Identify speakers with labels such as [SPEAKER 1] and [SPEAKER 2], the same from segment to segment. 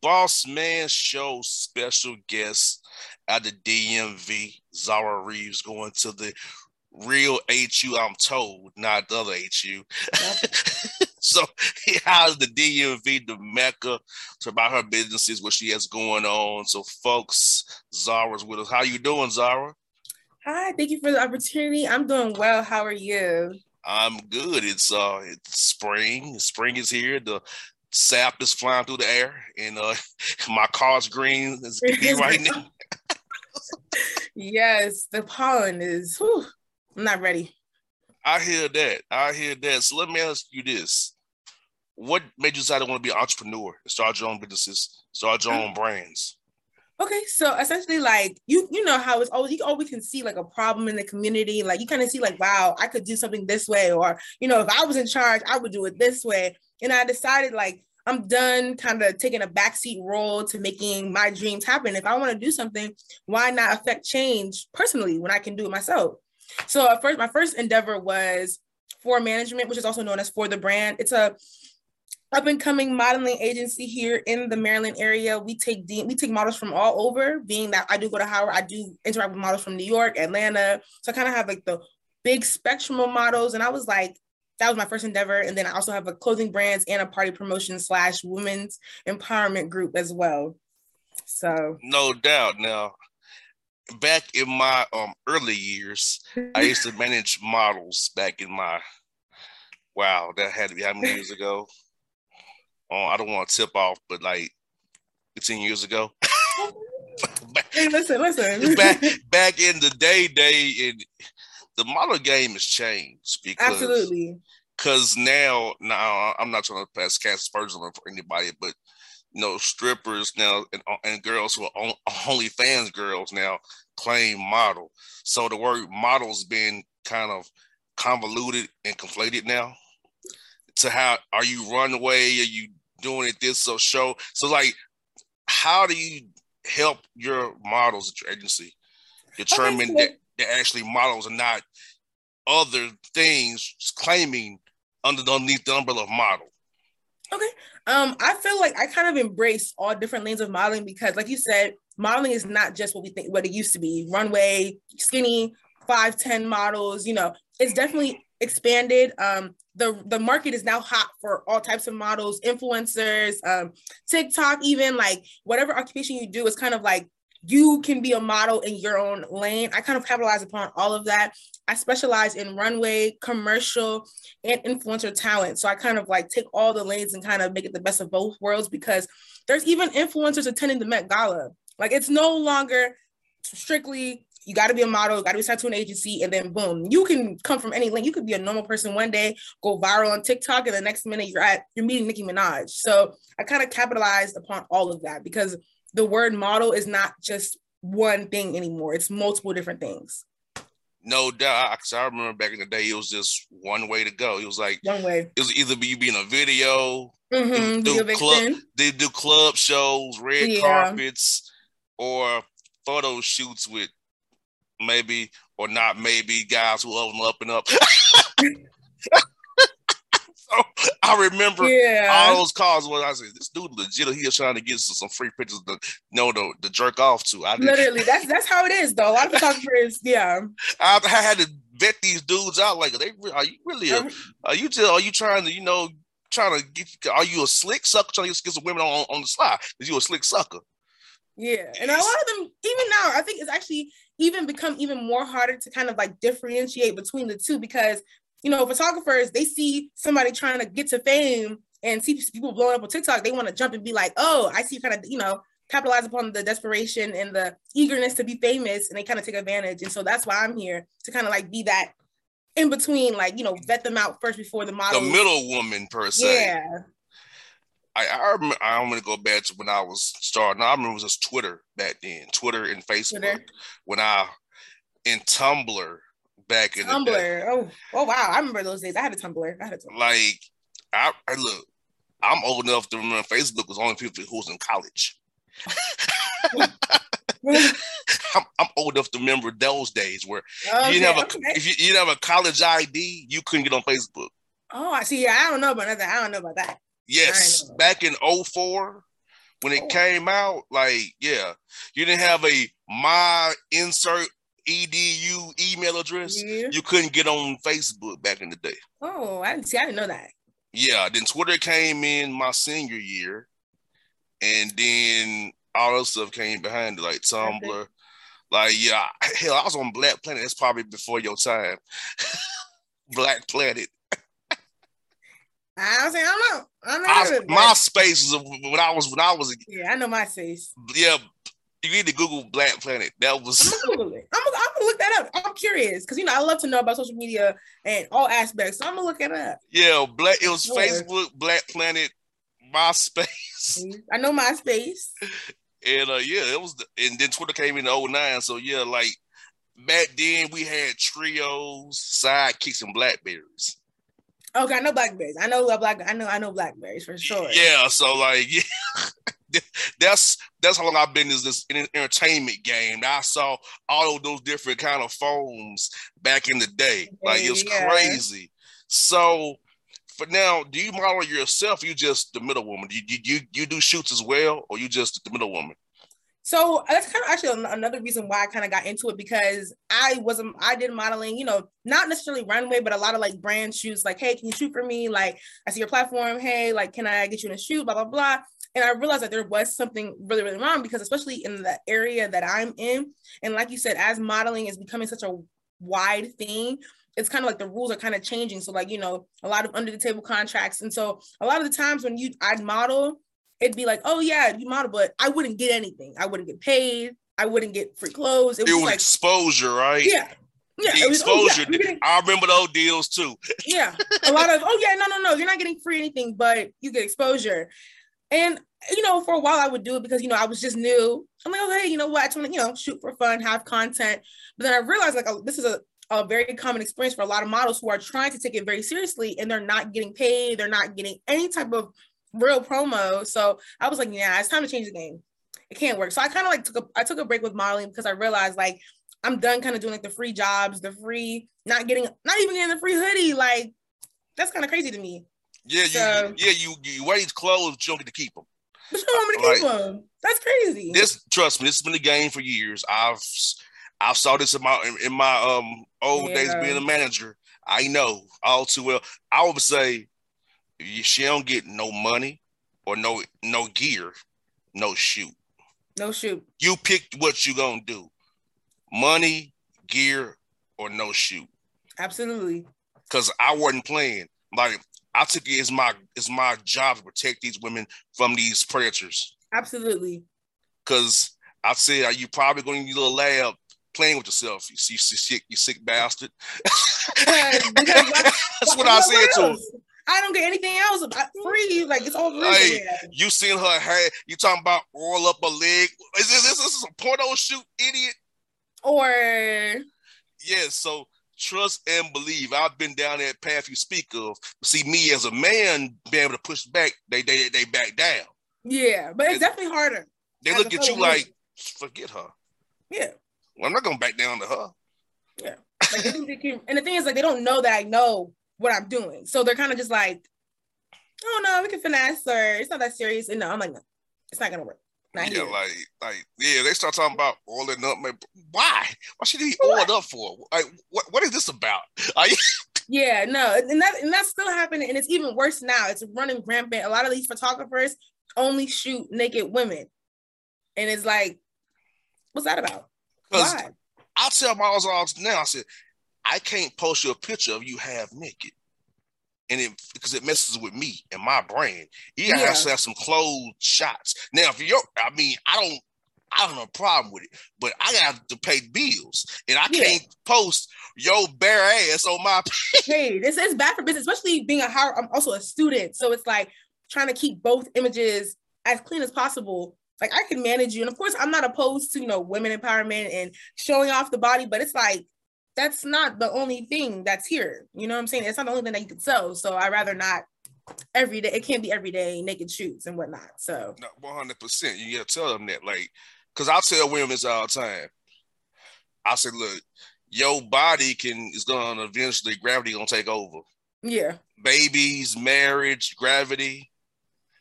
[SPEAKER 1] Boss Man Show special guest at the DMV, Zarah Reeves, going to the real HU, I'm told, not the other HU. Yep. so how's the DMV, the Mecca, to about her businesses, what she has going on. So folks, Zarah's with us. How you doing, Zarah?
[SPEAKER 2] Hi, thank you for the opportunity. I'm doing well. How are you?
[SPEAKER 1] I'm good. It's uh it's spring. Spring is here. The sap is flying through the air, and uh, my car's green is right now.
[SPEAKER 2] yes, the pollen is. Whew, I'm not ready.
[SPEAKER 1] I hear that. I hear that. So let me ask you this: What made you decide to want to be an entrepreneur and start your own businesses, start your own brands?
[SPEAKER 2] Okay, so essentially, like you, you know how it's always you always can see like a problem in the community. Like you kind of see like, wow, I could do something this way, or you know, if I was in charge, I would do it this way. And I decided like I'm done kind of taking a backseat role to making my dreams happen. If I want to do something, why not affect change personally when I can do it myself? So at first, my first endeavor was for management, which is also known as for the brand. It's a up and coming modeling agency here in the Maryland area. We take de- we take models from all over. Being that I do go to Howard, I do interact with models from New York, Atlanta. So I kind of have like the big spectrum of models. And I was like, that was my first endeavor. And then I also have a clothing brands and a party promotion slash women's empowerment group as well. So
[SPEAKER 1] no doubt. Now, back in my um early years, I used to manage models back in my wow, that had to be how many years ago? Oh, I don't want to tip off, but like 15 years ago.
[SPEAKER 2] back, hey, listen, listen.
[SPEAKER 1] back back in the day, day in the model game has changed because
[SPEAKER 2] absolutely
[SPEAKER 1] because now now I'm not trying to pass cast aspersions on for anybody, but you know strippers now and, and girls who are only fans girls now claim model. So the word model's been kind of convoluted and conflated now. To how are you runway? Are you doing it this or show? So like, how do you help your models at your agency determine okay, so- that they're actually models and not other things claiming under underneath the umbrella of model.
[SPEAKER 2] Okay. Um, I feel like I kind of embrace all different lanes of modeling because, like you said, modeling is not just what we think what it used to be. Runway, skinny, five, ten models, you know, it's definitely expanded. Um, the the market is now hot for all types of models, influencers, um, TikTok, even like whatever occupation you do is kind of like you can be a model in your own lane. I kind of capitalize upon all of that. I specialize in runway, commercial, and influencer talent. So I kind of like take all the lanes and kind of make it the best of both worlds because there's even influencers attending the Met Gala. Like it's no longer strictly you got to be a model, got to be signed to an agency, and then boom, you can come from any lane. You could be a normal person one day, go viral on TikTok, and the next minute you're at you're meeting Nicki Minaj. So I kind of capitalized upon all of that because the word model is not just one thing anymore. It's multiple different things.
[SPEAKER 1] No doubt. Cause I remember back in the day, it was just one way to go. It was like
[SPEAKER 2] one way.
[SPEAKER 1] It was either be you be in a video,
[SPEAKER 2] mm-hmm,
[SPEAKER 1] do club, they do club shows, red yeah. carpets, or photo shoots with maybe or not maybe guys who love them up and up. so I remember yeah. all those calls where I said, "This dude legit. He is trying to get some, free pictures to know the, the jerk off to."
[SPEAKER 2] I literally that's that's how it is though. A lot of photographers, yeah.
[SPEAKER 1] I, I, had to vet these dudes out. Like, they are you really? A, um, are you just, are you trying to you know trying to get? Are you a slick sucker trying to get some women on on the slide? Is you a slick sucker?
[SPEAKER 2] Yeah, and a lot of them, even now, I think it's actually even become even more harder to kind of like differentiate between the two because you know, photographers, they see somebody trying to get to fame and see people blowing up on TikTok, they want to jump and be like, oh, I see kind of, you know, capitalize upon the desperation and the eagerness to be famous and they kind of take advantage. And so that's why I'm here to kind of like be that in between, like, you know, vet them out first before the model.
[SPEAKER 1] The middle woman per se.
[SPEAKER 2] Yeah.
[SPEAKER 1] I, I remember, I'm gonna go back to when I was starting. I remember it was just Twitter back then, Twitter and Facebook. Twitter. When I in Tumblr back in
[SPEAKER 2] Tumblr. Oh, oh wow! I remember those days. I had a Tumblr. I had a Tumblr.
[SPEAKER 1] Like, I, I look. I'm old enough to remember Facebook was only people who was in college. I'm, I'm, old enough to remember those days where okay, you a okay. if you, you didn't have a college ID, you couldn't get on Facebook.
[SPEAKER 2] Oh, I see. Yeah I don't know about that. I don't know about that.
[SPEAKER 1] Yes, back in 04, when it oh. came out, like, yeah, you didn't have a my insert edu email address. Yeah. You couldn't get on Facebook back in the day.
[SPEAKER 2] Oh, I didn't see. I didn't know that.
[SPEAKER 1] Yeah, then Twitter came in my senior year, and then all the stuff came behind it, like Tumblr. Like, yeah, hell, I was on Black Planet. That's probably before your time. Black Planet.
[SPEAKER 2] I was saying, I don't know. I
[SPEAKER 1] know. I, MySpace was when I was when I was.
[SPEAKER 2] Yeah, I know MySpace.
[SPEAKER 1] Yeah, you need to Google Black Planet. That was.
[SPEAKER 2] I'm gonna, I'm gonna, I'm gonna look that up. I'm curious because you know I love to know about social media and all aspects. So I'm gonna look it up.
[SPEAKER 1] Yeah, Black. It was sure. Facebook, Black Planet, MySpace.
[SPEAKER 2] I know MySpace.
[SPEAKER 1] And uh, yeah, it was, the, and then Twitter came in 09. So yeah, like back then we had Treos, sidekicks, and blackberries.
[SPEAKER 2] Okay, I know blackberries. I know black. I know. I know blackberries for sure.
[SPEAKER 1] Yeah. So like, yeah, that's that's how long I've been in this entertainment game. I saw all of those different kind of phones back in the day. Like it was yeah. crazy. So for now, do you model yourself? you just the middle woman? Do you, you you do shoots as well, or you just the middle woman?
[SPEAKER 2] So that's kind of actually another reason why I kind of got into it because I was I did modeling, you know, not necessarily runway, but a lot of like brand shoots. Like, hey, can you shoot for me? Like, I see your platform. Hey, like, can I get you in a shoot? Blah blah blah. And I realized that there was something really really wrong because especially in the area that I'm in, and like you said, as modeling is becoming such a wide thing, it's kind of like the rules are kind of changing. So like you know, a lot of under the table contracts, and so a lot of the times when you I'd model it'd be like, oh yeah, you model, but I wouldn't get anything. I wouldn't get paid. I wouldn't get free clothes.
[SPEAKER 1] It, it was, like, exposure, right?
[SPEAKER 2] Yeah. Yeah,
[SPEAKER 1] the was, exposure. Oh, yeah, getting, I remember those deals too.
[SPEAKER 2] yeah, a lot of oh yeah, no, no, no, you're not getting free anything, but you get exposure. And you know, for a while I would do it because you know I was just new. I'm like, oh hey, you know what? I just want to you know shoot for fun, have content. But then I realized like oh, this is a a very common experience for a lot of models who are trying to take it very seriously and they're not getting paid, they're not getting any type of real promo. So I was like, yeah, it's time to change the game. It can't work. So I kind of like took a I took a break with modeling because I realized like I'm done kind of doing like the free jobs, the free not getting not even getting the free hoodie. Like that's kind of crazy to me.
[SPEAKER 1] Yeah, you, so, yeah, you you wear these clothes, but you don't get to keep them.
[SPEAKER 2] But you don't want to keep them. That's crazy.
[SPEAKER 1] This trust me, this has been a game for years. I've I've saw this in my in, in my um old yeah. days being a manager. I know all too well. I would say she don't get no money or no no gear, no shoot.
[SPEAKER 2] No shoot.
[SPEAKER 1] You pick what you gonna do. Money, gear, or no shoot.
[SPEAKER 2] Absolutely.
[SPEAKER 1] Cause I wasn't playing. Like I took it as my it's my job to protect these women from these predators.
[SPEAKER 2] Absolutely.
[SPEAKER 1] Cause I said Are you probably going to need a lab playing with yourself. You see, you sick, you sick bastard. That's what I said to him.
[SPEAKER 2] I don't get anything else about free. Like it's all free. Like,
[SPEAKER 1] you seen her hair? You talking about roll up a leg? Is this, is this a porno shoot, idiot?
[SPEAKER 2] Or
[SPEAKER 1] yeah. So trust and believe. I've been down that path you speak of. See me as a man being able to push back. They they they back down.
[SPEAKER 2] Yeah, but it's, definitely harder.
[SPEAKER 1] They look at you like forget her.
[SPEAKER 2] Yeah.
[SPEAKER 1] Well, I'm not gonna back down to her.
[SPEAKER 2] Yeah. Like, and the thing is, like, they don't know that I know what I'm doing. So they're kind of just like, oh no, we can finesse or it's not that serious. And no, I'm like, no, it's not gonna work.
[SPEAKER 1] Not yeah, here. like, like, yeah, they start talking about oiling up. Man, why? Why should he oiled up for? Like, what, what is this about?
[SPEAKER 2] yeah, no, and that and that's still happening, and it's even worse now. It's running rampant. A lot of these photographers only shoot naked women, and it's like, what's that about? Why?
[SPEAKER 1] I'll tell my all now. I said, I can't post you a picture of you half naked. And it because it messes with me and my brain. You gotta
[SPEAKER 2] Yeah.
[SPEAKER 1] have to have some closed shots. Now, if you're, I mean, I don't, I don't have a problem with it, but I got to pay bills, and I
[SPEAKER 2] Yeah.
[SPEAKER 1] can't post your bare ass on my.
[SPEAKER 2] hey, this is bad for business, especially being a higher. I'm also a student, so it's like trying to keep both images as clean as possible. Like I can manage you, and of course, I'm not opposed to you know women empowerment and showing off the body, but it's like that's not the only thing that's here. You know what I'm saying? It's not the only thing that you can sell. So I rather not every day. It can't be every day naked shoots and whatnot. So
[SPEAKER 1] hundred percent. You gotta tell them that, like, because I tell women this all the time. I said, look, your body can is gonna eventually gravity gonna take over.
[SPEAKER 2] yeah,
[SPEAKER 1] Babies, marriage, gravity.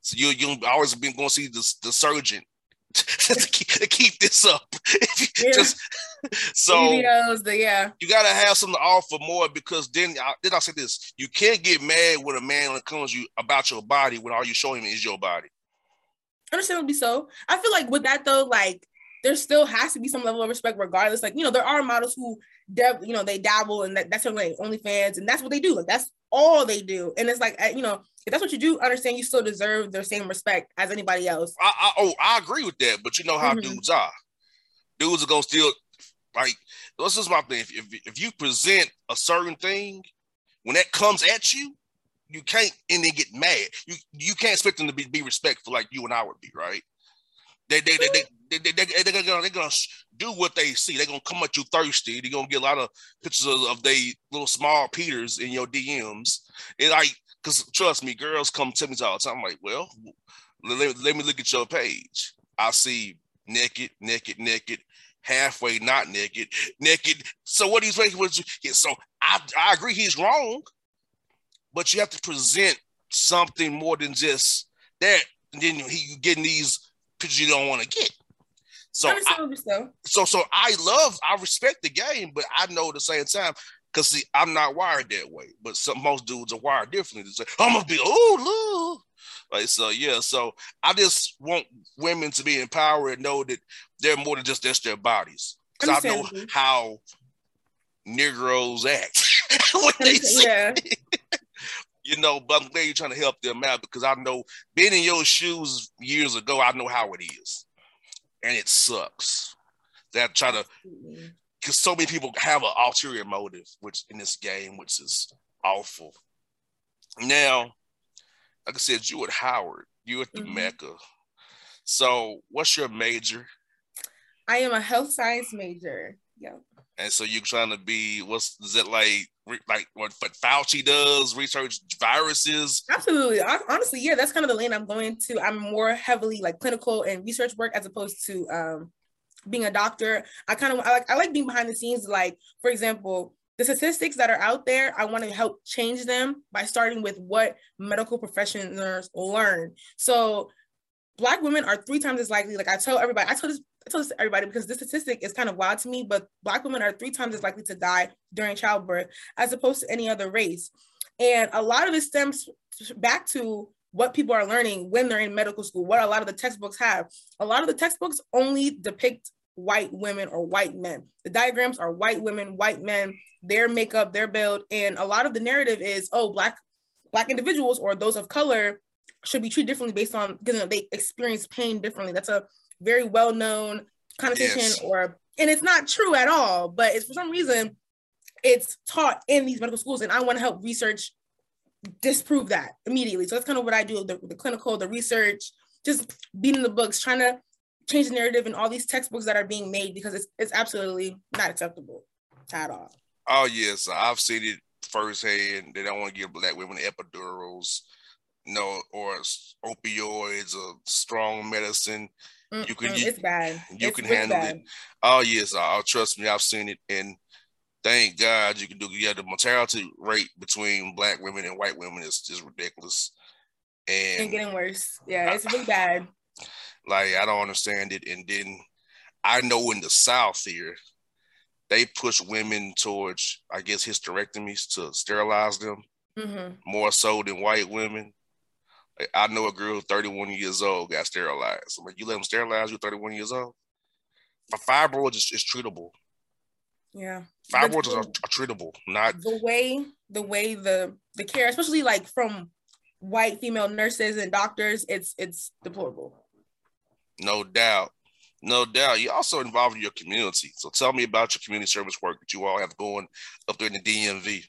[SPEAKER 1] So you you always been going to see the the surgeon to, keep, to keep this up.
[SPEAKER 2] Yeah.
[SPEAKER 1] Just so
[SPEAKER 2] videos, the yeah,
[SPEAKER 1] you gotta have something to offer more because then I, then I say this: you can't get mad with a man when it comes to you about your body when all you show him is your body.
[SPEAKER 2] understandably so. I feel like with that though, like there still has to be some level of respect, regardless. Like you know, there are models who, dab- you know, they dabble and that, that's their like OnlyFans, and that's what they do. Like that's all they do. And it's like, you know, if that's what you do, understand you still deserve their same respect as anybody else.
[SPEAKER 1] I, I oh I agree with that, but you know how
[SPEAKER 2] Mhm.
[SPEAKER 1] dudes are. Dudes are gonna still like this is my thing. If, if if you present a certain thing, when that comes at you, you can't and then get mad. You you can't expect them to be, be respectful like you and I would be, right? They they they they they they they they're gonna they're gonna do what they see. They're gonna come at you thirsty. They're gonna get a lot of pictures of, of they little small Peters in your DMs. And like, cause trust me, girls come to me all the time. I'm like, well, let, let me look at your page. I see naked, naked, naked, halfway not naked, naked. So what he's making was so I, I agree he's wrong, but you have to present something more than just that. And then he getting these pictures you don't want to get. So I,
[SPEAKER 2] so.
[SPEAKER 1] so I love I respect the game, but I know at the same time because see I'm not wired that way. But some most dudes are wired differently. Say I'm gonna be oh. Like so, yeah. So I just want women to be empowered and know that they're more than just just their bodies. Because I know how Negroes act when they see
[SPEAKER 2] yeah,
[SPEAKER 1] you know, but I'm glad you're trying to help them out because I know being in your shoes years ago, I know how it is. And it sucks. That try to because so many people have an ulterior motive, which in this game, which is awful. Now, like I said, you at Howard, you at the
[SPEAKER 2] Mhm.
[SPEAKER 1] Mecca. So, what's your major?
[SPEAKER 2] I am a health science major. Yeah.
[SPEAKER 1] And so you're trying to be what's is it like like what what Fauci does, research viruses?
[SPEAKER 2] Absolutely. Hon- Honestly, yeah, that's kind of the lane I'm going to. I'm more heavily like clinical and research work as opposed to um, being a doctor. I kind of I like I like being behind the scenes. Like for example, the statistics that are out there, I want to help change them by starting with what medical professionals learn. So, Black women are three times as likely. Like I tell everybody, I tell this. I tell this to everybody because this statistic is kind of wild to me, but Black women are three times as likely to die during childbirth as opposed to any other race. And a lot of it stems back to what people are learning when they're in medical school, what a lot of the textbooks have. A lot of the textbooks only depict white women or white men. The diagrams are white women, white men, their makeup, their build, and a lot of the narrative is, oh, black black individuals or those of color should be treated differently based on because you know, they experience pain differently. That's a very well known connotation,
[SPEAKER 1] Yes.
[SPEAKER 2] or and it's not true at all. But it's for some reason it's taught in these medical schools, and I want to help research disprove that immediately. So that's kind of what I do: the, the clinical, the research, just beating the books, trying to change the narrative in all these textbooks that are being made because it's it's absolutely not acceptable at all.
[SPEAKER 1] Oh yes, I've seen it firsthand. They don't want to give black women epidurals, no, or opioids or strong medicine. You can- you-
[SPEAKER 2] it's bad.
[SPEAKER 1] you
[SPEAKER 2] It's
[SPEAKER 1] can handle
[SPEAKER 2] bad.
[SPEAKER 1] it. Oh yes, I'll trust me, I've seen it, and thank God you can do. Yeah, the mortality rate between black women and white women is just ridiculous,
[SPEAKER 2] And
[SPEAKER 1] and
[SPEAKER 2] getting worse. Yeah, it's really bad.
[SPEAKER 1] like I don't understand it. And then I know in the South here, they push women towards, I guess, hysterectomies to sterilize them.
[SPEAKER 2] hmm
[SPEAKER 1] more so than white women. Like, I know a girl 31 years old got sterilized. I'm like, you let them sterilize you 31 years old? A fibroid is, is treatable.
[SPEAKER 2] Yeah.
[SPEAKER 1] Fibroids are, are treatable, not
[SPEAKER 2] the way the way the the care, especially like from white female nurses and doctors, it's it's deplorable.
[SPEAKER 1] No doubt. No doubt. You're also involved in your community. So tell me about your community service work that you all have going up there in the DMV.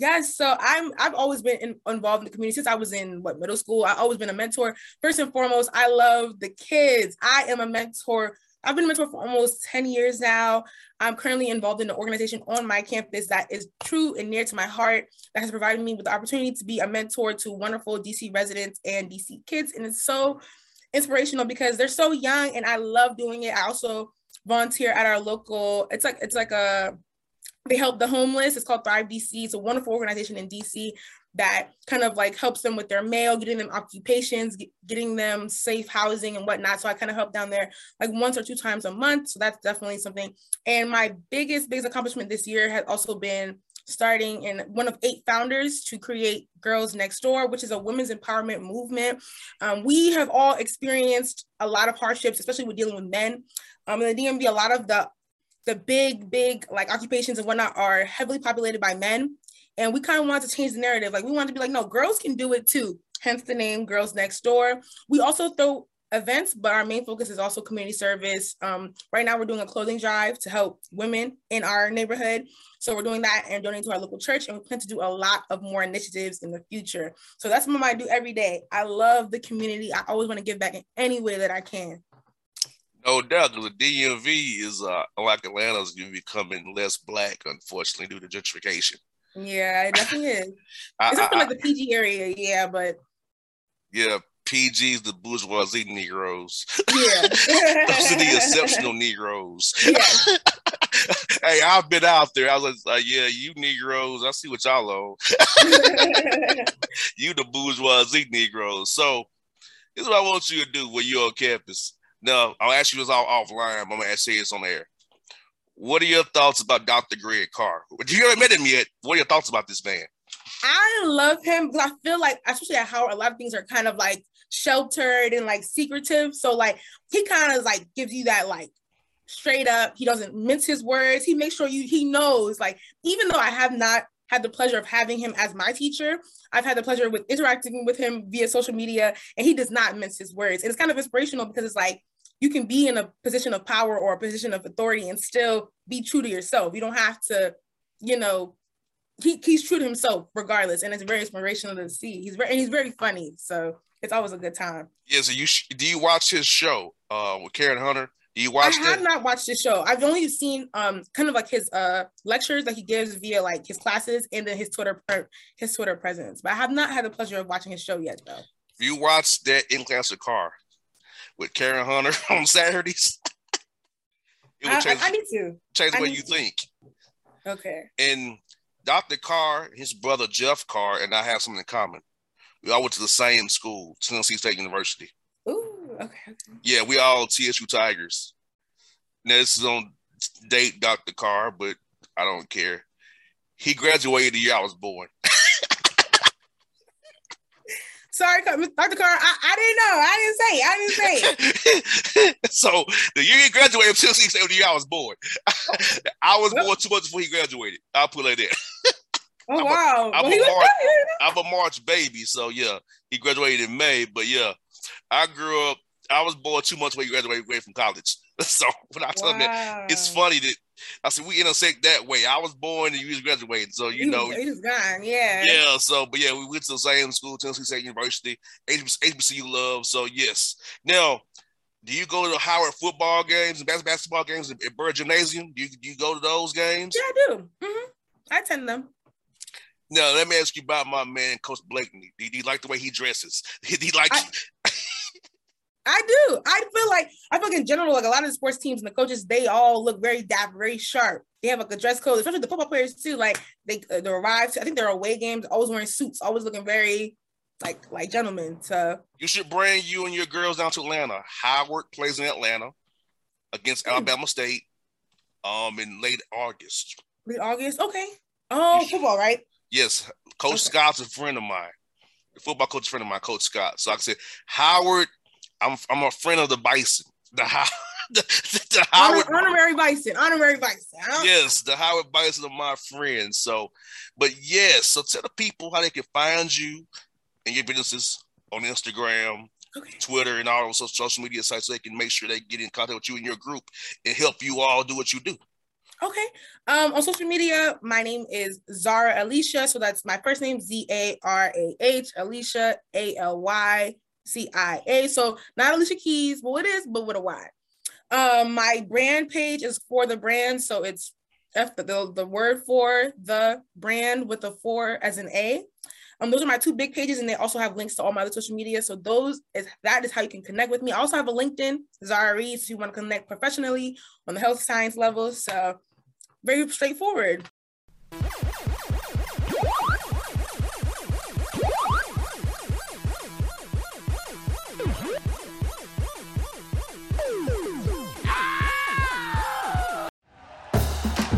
[SPEAKER 2] Yes, so I'm I've always been in, involved in the community since I was in what middle school. I've always been a mentor. First and foremost, I love the kids. I am a mentor. I've been a mentor for almost 10 years now. I'm currently involved in an organization on my campus that is true and near to my heart, that has provided me with the opportunity to be a mentor to wonderful DC residents and DC kids. And it's so inspirational because they're so young and I love doing it. I also volunteer at our local, it's like it's like a they help the homeless. It's called Thrive DC. It's a wonderful organization in DC that kind of like helps them with their mail, getting them occupations, getting them safe housing and whatnot. So I kind of help down there like once or two times a month. So that's definitely something. And my biggest, biggest accomplishment this year has also been starting in one of eight founders to create Girls Next Door, which is a women's empowerment movement. Um, we have all experienced a lot of hardships, especially with dealing with men. Um, in the DMV, a lot of the the big, big like occupations and whatnot are heavily populated by men. And we kind of wanted to change the narrative. Like we wanted to be like, no, girls can do it too. Hence the name Girls Next Door. We also throw events, but our main focus is also community service. Um, right now, we're doing a clothing drive to help women in our neighborhood. So we're doing that and donating to our local church, and we plan to do a lot of more initiatives in the future. So that's what I do every day. I love the community. I always want to give back in any way that I can.
[SPEAKER 1] No doubt, the DMV is uh, like Atlanta is becoming less black, unfortunately, due to gentrification.
[SPEAKER 2] Yeah, it definitely is. I, it's I, like the PG area, yeah, but
[SPEAKER 1] yeah, PG's the bourgeoisie Negroes. Yeah, those are the exceptional Negroes. Yeah. hey, I've been out there. I was like, yeah, you Negroes, I see what y'all owe. you the bourgeoisie Negroes. So this is what I want you to do when you're on campus. Now, I'll ask you this all offline. I'm gonna say this on air. What are your thoughts about Dr. Greg Carr? You haven't met him yet. What are your thoughts about this man?
[SPEAKER 2] I love him because I feel like, especially at Howard, a lot of things are kind of like sheltered and like secretive. So like he kind of like gives you that like straight up. He doesn't mince his words. He makes sure you he knows. Like even though I have not had the pleasure of having him as my teacher, I've had the pleasure with interacting with him via social media, and he does not mince his words. And it's kind of inspirational because it's like you can be in a position of power or a position of authority and still be true to yourself. You don't have to, you know, he, he's true to himself regardless. And it's very inspirational to see. He's very, and he's very funny. So it's always a good time.
[SPEAKER 1] Yeah. So you, do you watch his show uh, with Karen Hunter? Do you watch
[SPEAKER 2] I have not watched the show. I've only seen um kind of like his uh lectures that he gives via like his classes and then his Twitter his Twitter presence. But I have not had the pleasure of watching his show yet though.
[SPEAKER 1] If you watch that in class of car, with Karen Hunter on Saturdays.
[SPEAKER 2] it would change, I, I need to
[SPEAKER 1] change the way you to. think.
[SPEAKER 2] Okay.
[SPEAKER 1] And Dr. Carr, his brother Jeff Carr, and I have something in common. We all went to the same school, Tennessee State University.
[SPEAKER 2] Ooh, okay. okay.
[SPEAKER 1] Yeah, we all TSU Tigers. Now this is on date Dr. Carr, but I don't care. He graduated the year I was born.
[SPEAKER 2] Sorry, Dr. Carr. I, I didn't know. I didn't say. It. I didn't
[SPEAKER 1] say. so the year he graduated, until he said oh, the year I was born. I was born two months before he graduated. I'll put it there.
[SPEAKER 2] Oh I'm wow!
[SPEAKER 1] A, I'm, well, a March, I'm a March baby, so yeah, he graduated in May. But yeah, I grew up. I was born two months before he graduated from college. So when I tell wow. him that, it's funny that I said we intersect that way. I was born and you was graduating, so you, you know
[SPEAKER 2] he's gone. Yeah.
[SPEAKER 1] Yeah. So, but yeah, we went to the same school, Tennessee State University, HBCU love. So yes. Now, do you go to Howard football games and basketball games at Burr Gymnasium? Do you, do you go to those games?
[SPEAKER 2] Yeah, I do. Mm-hmm. I attend them.
[SPEAKER 1] Now, let me ask you about my man, Coach Blakeney. Do you like the way he dresses? Did he like? I,
[SPEAKER 2] I do. I feel like I feel like in general, like a lot of the sports teams and the coaches, they all look very dapper, very sharp. They have like a dress code, especially the football players too. Like they uh, they arrive. To, I think they're away games, always wearing suits, always looking very like like gentlemen. So
[SPEAKER 1] you should bring you and your girls down to Atlanta. Howard plays in Atlanta against mm. Alabama State, um, in late August.
[SPEAKER 2] Late August, okay. Oh, football, right?
[SPEAKER 1] Yes, Coach okay. Scott's a friend of mine. The football coach friend of mine, Coach Scott. So I said Howard I'm I'm a friend of the Bison. The the, the Howard,
[SPEAKER 2] Honor, honorary Bison, honorary Bison.
[SPEAKER 1] Yes, the Howard Bison of my friends. So, but yes, so tell the people how they can find you and your businesses on Instagram, okay. Twitter, and all those social media sites so they can make sure they get in contact with you and your group and help you all do what you do.
[SPEAKER 2] Okay. Um, on social media, my name is Zarah Alycia. So that's my first name, Z A R A H, Alycia, A L Y C I A. So not Alicia Keys, well, it is, but with a Y. Um, my brand page is for the brand. So it's F the, the, the word for the brand with a four as an A. Um, those are my two big pages, and they also have links to all my other social media. So those is that is how you can connect with me. I also have a LinkedIn, Zarah Reed, so you want to connect professionally on the health science level. So very straightforward.